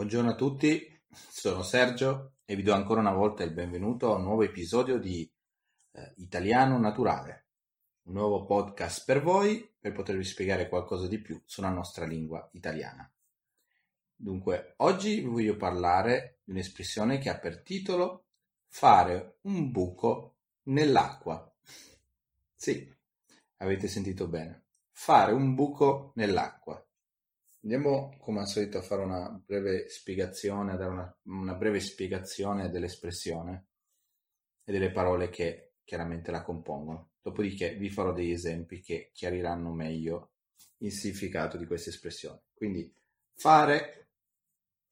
Buongiorno a tutti, sono Sergio e vi do ancora una volta il benvenuto a un nuovo episodio di eh, Italiano Naturale, un nuovo podcast per voi per potervi spiegare qualcosa di più sulla nostra lingua italiana. Dunque, oggi vi voglio parlare di un'espressione che ha per titolo fare un buco nell'acqua. Sì, avete sentito bene, fare un buco nell'acqua. Andiamo come al solito a fare una breve spiegazione, a dare una, una breve spiegazione dell'espressione e delle parole che chiaramente la compongono. Dopodiché vi farò degli esempi che chiariranno meglio il significato di questa espressione. Quindi fare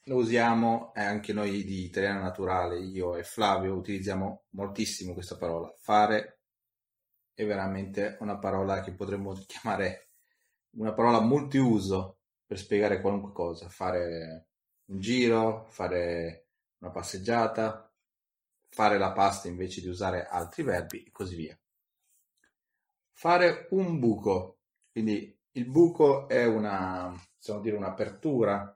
lo usiamo anche noi di italiano naturale, io e Flavio utilizziamo moltissimo questa parola. Fare è veramente una parola che potremmo chiamare una parola multiuso per spiegare qualunque cosa, fare un giro, fare una passeggiata, fare la pasta invece di usare altri verbi e così via. Fare un buco, quindi il buco è una, possiamo dire, un'apertura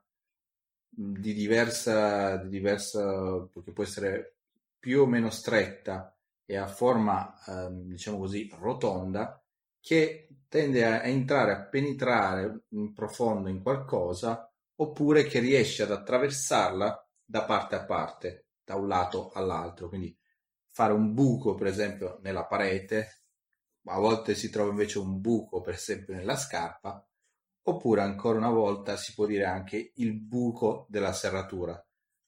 di diversa, di diversa, che può essere più o meno stretta e a forma, eh, diciamo così, rotonda, che tende a entrare, a penetrare in profondo in qualcosa, oppure che riesce ad attraversarla da parte a parte, da un lato all'altro. Quindi fare un buco, per esempio, nella parete, a volte si trova invece un buco, per esempio, nella scarpa, oppure ancora una volta si può dire anche il buco della serratura,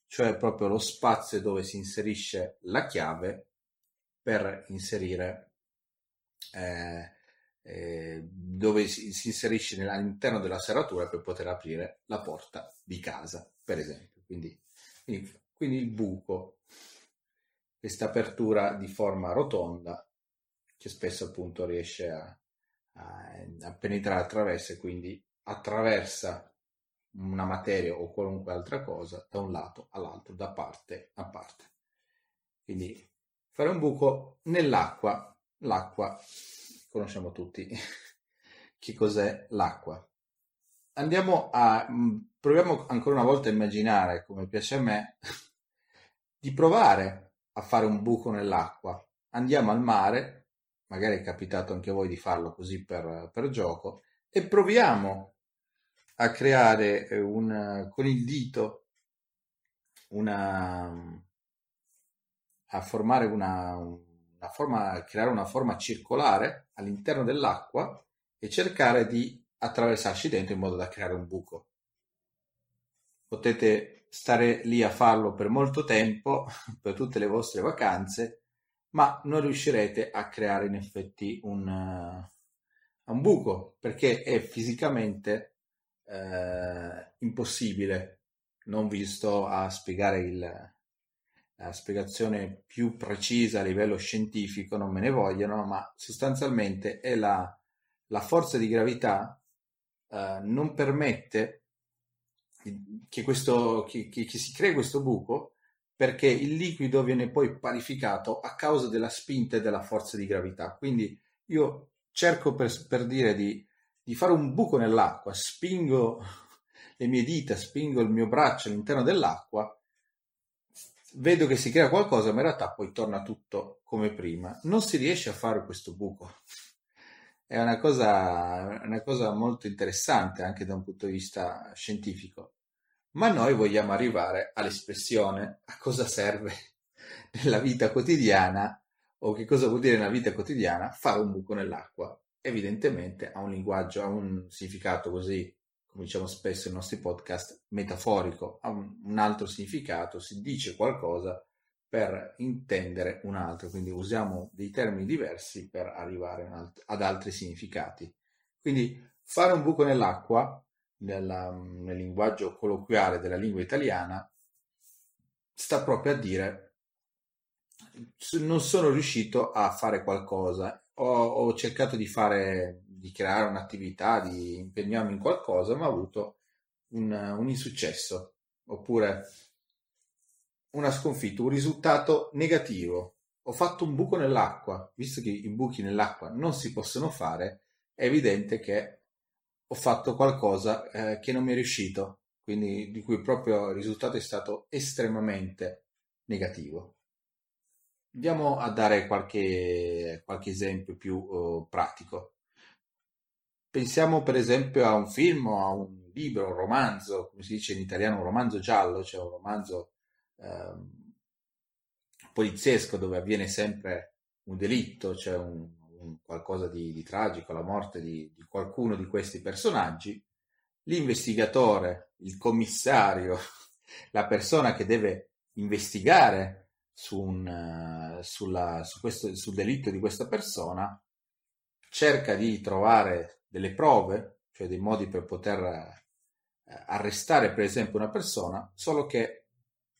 cioè proprio lo spazio dove si inserisce la chiave per inserire eh, eh, dove si, si inserisce all'interno della serratura per poter aprire la porta di casa, per esempio. Quindi, quindi, quindi il buco, questa apertura di forma rotonda che spesso appunto riesce a, a, a penetrare attraverso e quindi attraversa una materia o qualunque altra cosa da un lato all'altro, da parte a parte. Quindi fare un buco nell'acqua, l'acqua conosciamo tutti che cos'è l'acqua. Andiamo a mm, proviamo ancora una volta a immaginare, come piace a me, di provare a fare un buco nell'acqua. Andiamo al mare, magari è capitato anche a voi di farlo così per, per gioco, e proviamo a creare eh, un, con il dito una, a formare una forma, creare una forma circolare all'interno dell'acqua e cercare di attraversarci dentro in modo da creare un buco. Potete stare lì a farlo per molto tempo, per tutte le vostre vacanze, ma non riuscirete a creare in effetti un, uh, un buco perché è fisicamente uh, impossibile. Non vi sto a spiegare il, la spiegazione più precisa a livello scientifico non me ne vogliono, ma sostanzialmente è la, la forza di gravità eh, non permette che, questo, che, che, che si crei questo buco perché il liquido viene poi parificato a causa della spinta e della forza di gravità. Quindi io cerco per, per dire di, di fare un buco nell'acqua, spingo le mie dita, spingo il mio braccio all'interno dell'acqua vedo che si crea qualcosa, ma in realtà poi torna tutto come prima. Non si riesce a fare questo buco. È una cosa, una cosa molto interessante anche da un punto di vista scientifico. Ma noi vogliamo arrivare all'espressione a cosa serve nella vita quotidiana o che cosa vuol dire nella vita quotidiana fare un buco nell'acqua. Evidentemente ha un linguaggio, ha un significato così come diciamo spesso nei nostri podcast, metaforico, ha un, altro significato, si dice qualcosa per intendere un altro, quindi usiamo dei termini diversi per arrivare alt- ad altri significati. Quindi fare un buco nell'acqua, nella, nel linguaggio colloquiale della lingua italiana, sta proprio a dire non sono riuscito a fare qualcosa, ho, ho cercato di fare di creare un'attività, di impegnarmi in qualcosa, ma ho avuto un, un insuccesso oppure una sconfitta, un risultato negativo. Ho fatto un buco nell'acqua, visto che i buchi nell'acqua non si possono fare, è evidente che ho fatto qualcosa eh, che non mi è riuscito. quindi di cui proprio il risultato è stato estremamente negativo. Andiamo a dare qualche, qualche esempio più uh, pratico. Pensiamo per esempio a un film o a un libro, un romanzo, come si dice in italiano, un romanzo giallo, cioè un romanzo um, poliziesco dove avviene sempre un delitto, cioè un, un qualcosa di, di, tragico, la morte di, di qualcuno di questi personaggi. L'investigatore, il commissario, la persona che deve investigare su un, sulla, su questo, sul delitto di questa persona, cerca di trovare delle prove, cioè dei modi per poter eh, arrestare per esempio una persona, solo che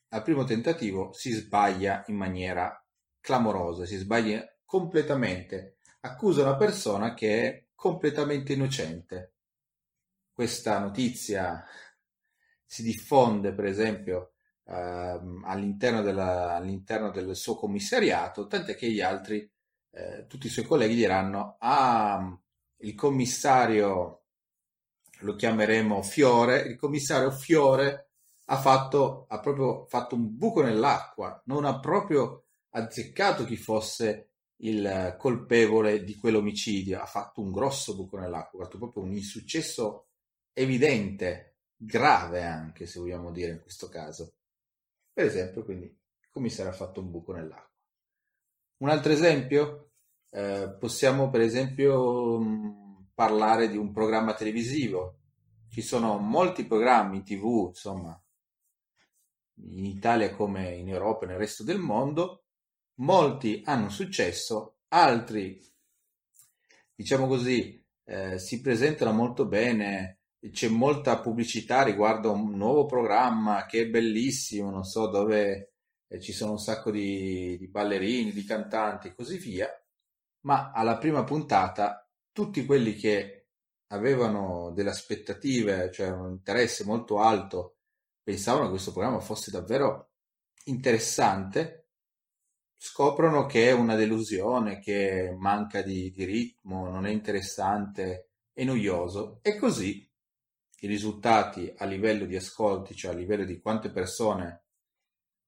al primo tentativo si sbaglia in maniera clamorosa, si sbaglia completamente, accusa una persona che è completamente innocente. Questa notizia si diffonde per esempio ehm, all'interno, della, all'interno, del suo commissariato, tant'è che gli altri, eh, tutti i suoi colleghi diranno, ah, il commissario, lo chiameremo Fiore, il commissario Fiore ha fatto, ha proprio fatto un buco nell'acqua, non ha proprio azzeccato chi fosse il colpevole di quell'omicidio, ha fatto un grosso buco nell'acqua, ha fatto proprio un insuccesso evidente, grave anche se vogliamo dire in questo caso. Per esempio, quindi il commissario ha fatto un buco nell'acqua. Un altro esempio, eh, possiamo per esempio mh, parlare di un programma televisivo. Ci sono molti programmi in tv, insomma, in Italia come in Europa e nel resto del mondo. Molti hanno successo, altri, diciamo così, eh, si presentano molto bene, c'è molta pubblicità riguardo un nuovo programma che è bellissimo, non so, dove eh, ci sono un sacco di, di ballerini, di cantanti e così via, ma alla prima puntata tutti quelli che avevano delle aspettative, cioè un interesse molto alto, pensavano che questo programma fosse davvero interessante, scoprono che è una delusione, che manca di, di ritmo, non è interessante, è noioso. E così i risultati a livello di ascolti, cioè a livello di quante persone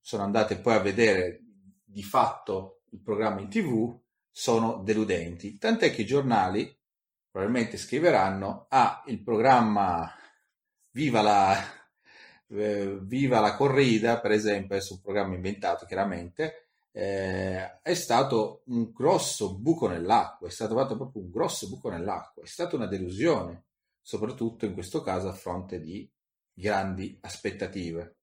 sono andate poi a vedere di fatto il programma in tv, sono deludenti. Tant'è che i giornali probabilmente scriveranno, ah, il programma Viva la, eh, Viva la corrida, per esempio, è un programma inventato chiaramente, eh, è stato un grosso buco nell'acqua, è stato fatto proprio un grosso buco nell'acqua, è stata una delusione soprattutto in questo caso a fronte di grandi aspettative.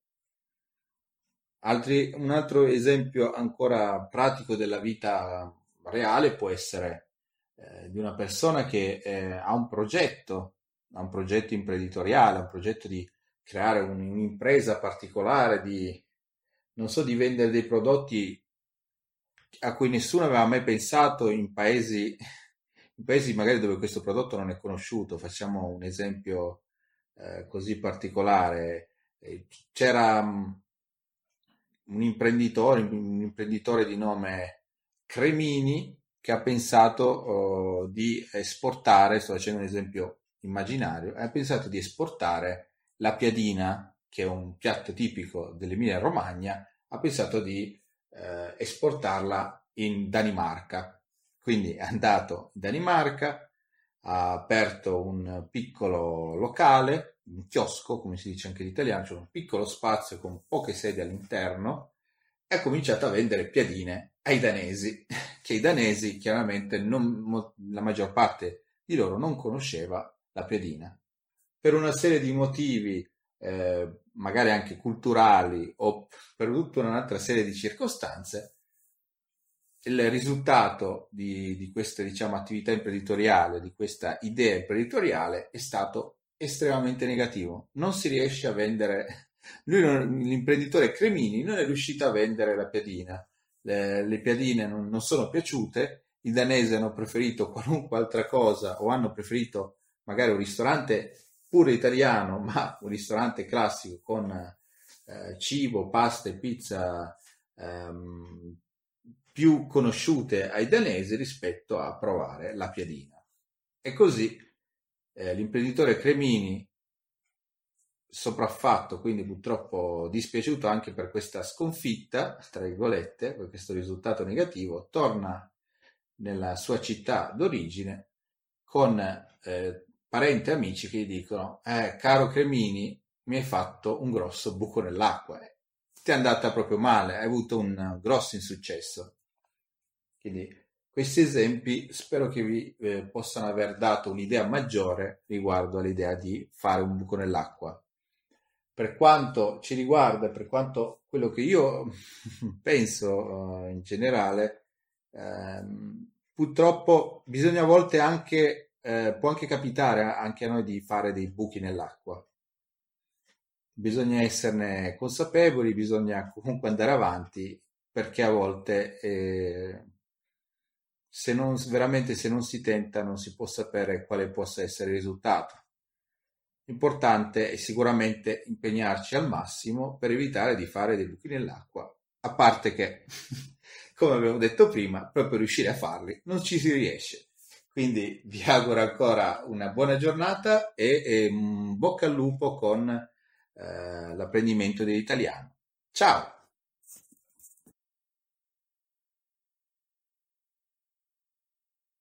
Altri, un altro esempio ancora pratico della vita reale può essere eh, di una persona che eh, ha un progetto, ha un progetto imprenditoriale, un progetto di creare un, un'impresa particolare, di, non so, di vendere dei prodotti a cui nessuno aveva mai pensato in paesi in paesi magari dove questo prodotto non è conosciuto, facciamo un esempio eh, così particolare, eh, c'era um, un imprenditore, un imprenditore di nome Cremini che ha pensato oh, di esportare, sto facendo un esempio immaginario, ha pensato di esportare la piadina, che è un piatto tipico dell'Emilia Romagna, ha pensato di eh, esportarla in Danimarca. Quindi è andato in Danimarca, ha aperto un piccolo locale, un chiosco, come si dice anche in italiano, cioè un piccolo spazio con poche sedie all'interno, e ha cominciato a vendere piadine ai danesi, che i danesi chiaramente non, la maggior parte di loro non conosceva la piadina. Per una serie di motivi, eh, magari anche culturali o per tutta un'altra serie di circostanze, il risultato di, di questa diciamo, attività imprenditoriale, di questa idea imprenditoriale è stato estremamente negativo. Non si riesce a vendere, lui non, l'imprenditore Cremini non è riuscito a vendere la piadina. Le, le piadine non, non, sono piaciute, i danesi hanno preferito qualunque altra cosa o hanno preferito magari un ristorante pure italiano, ma un ristorante classico con eh, cibo, pasta e pizza ehm, più conosciute ai danesi rispetto a provare la piadina. E così eh, l'imprenditore Cremini sopraffatto, quindi purtroppo dispiaciuto anche per questa sconfitta, tra virgolette, per questo risultato negativo, torna nella sua città d'origine con eh, parenti e amici che gli dicono, eh, caro Cremini, mi hai fatto un grosso buco nell'acqua, ti è andata proprio male, hai avuto un grosso insuccesso. Quindi questi esempi spero che vi eh, possano aver dato un'idea maggiore riguardo all'idea di fare un buco nell'acqua. Per quanto ci riguarda, per quanto quello che io penso uh, in generale, ehm, purtroppo bisogna a volte anche, eh, può anche capitare anche a noi di fare dei buchi nell'acqua. Bisogna esserne consapevoli, bisogna comunque andare avanti perché a volte eh, se non, veramente se non si tenta non si può sapere quale possa essere il risultato. L'importante è sicuramente impegnarci al massimo per evitare di fare dei buchi nell'acqua, a parte che, come abbiamo detto prima, proprio riuscire a farli non ci si riesce. Quindi vi auguro ancora una buona giornata e, e bocca al lupo con eh, l'apprendimento dell'italiano. Ciao!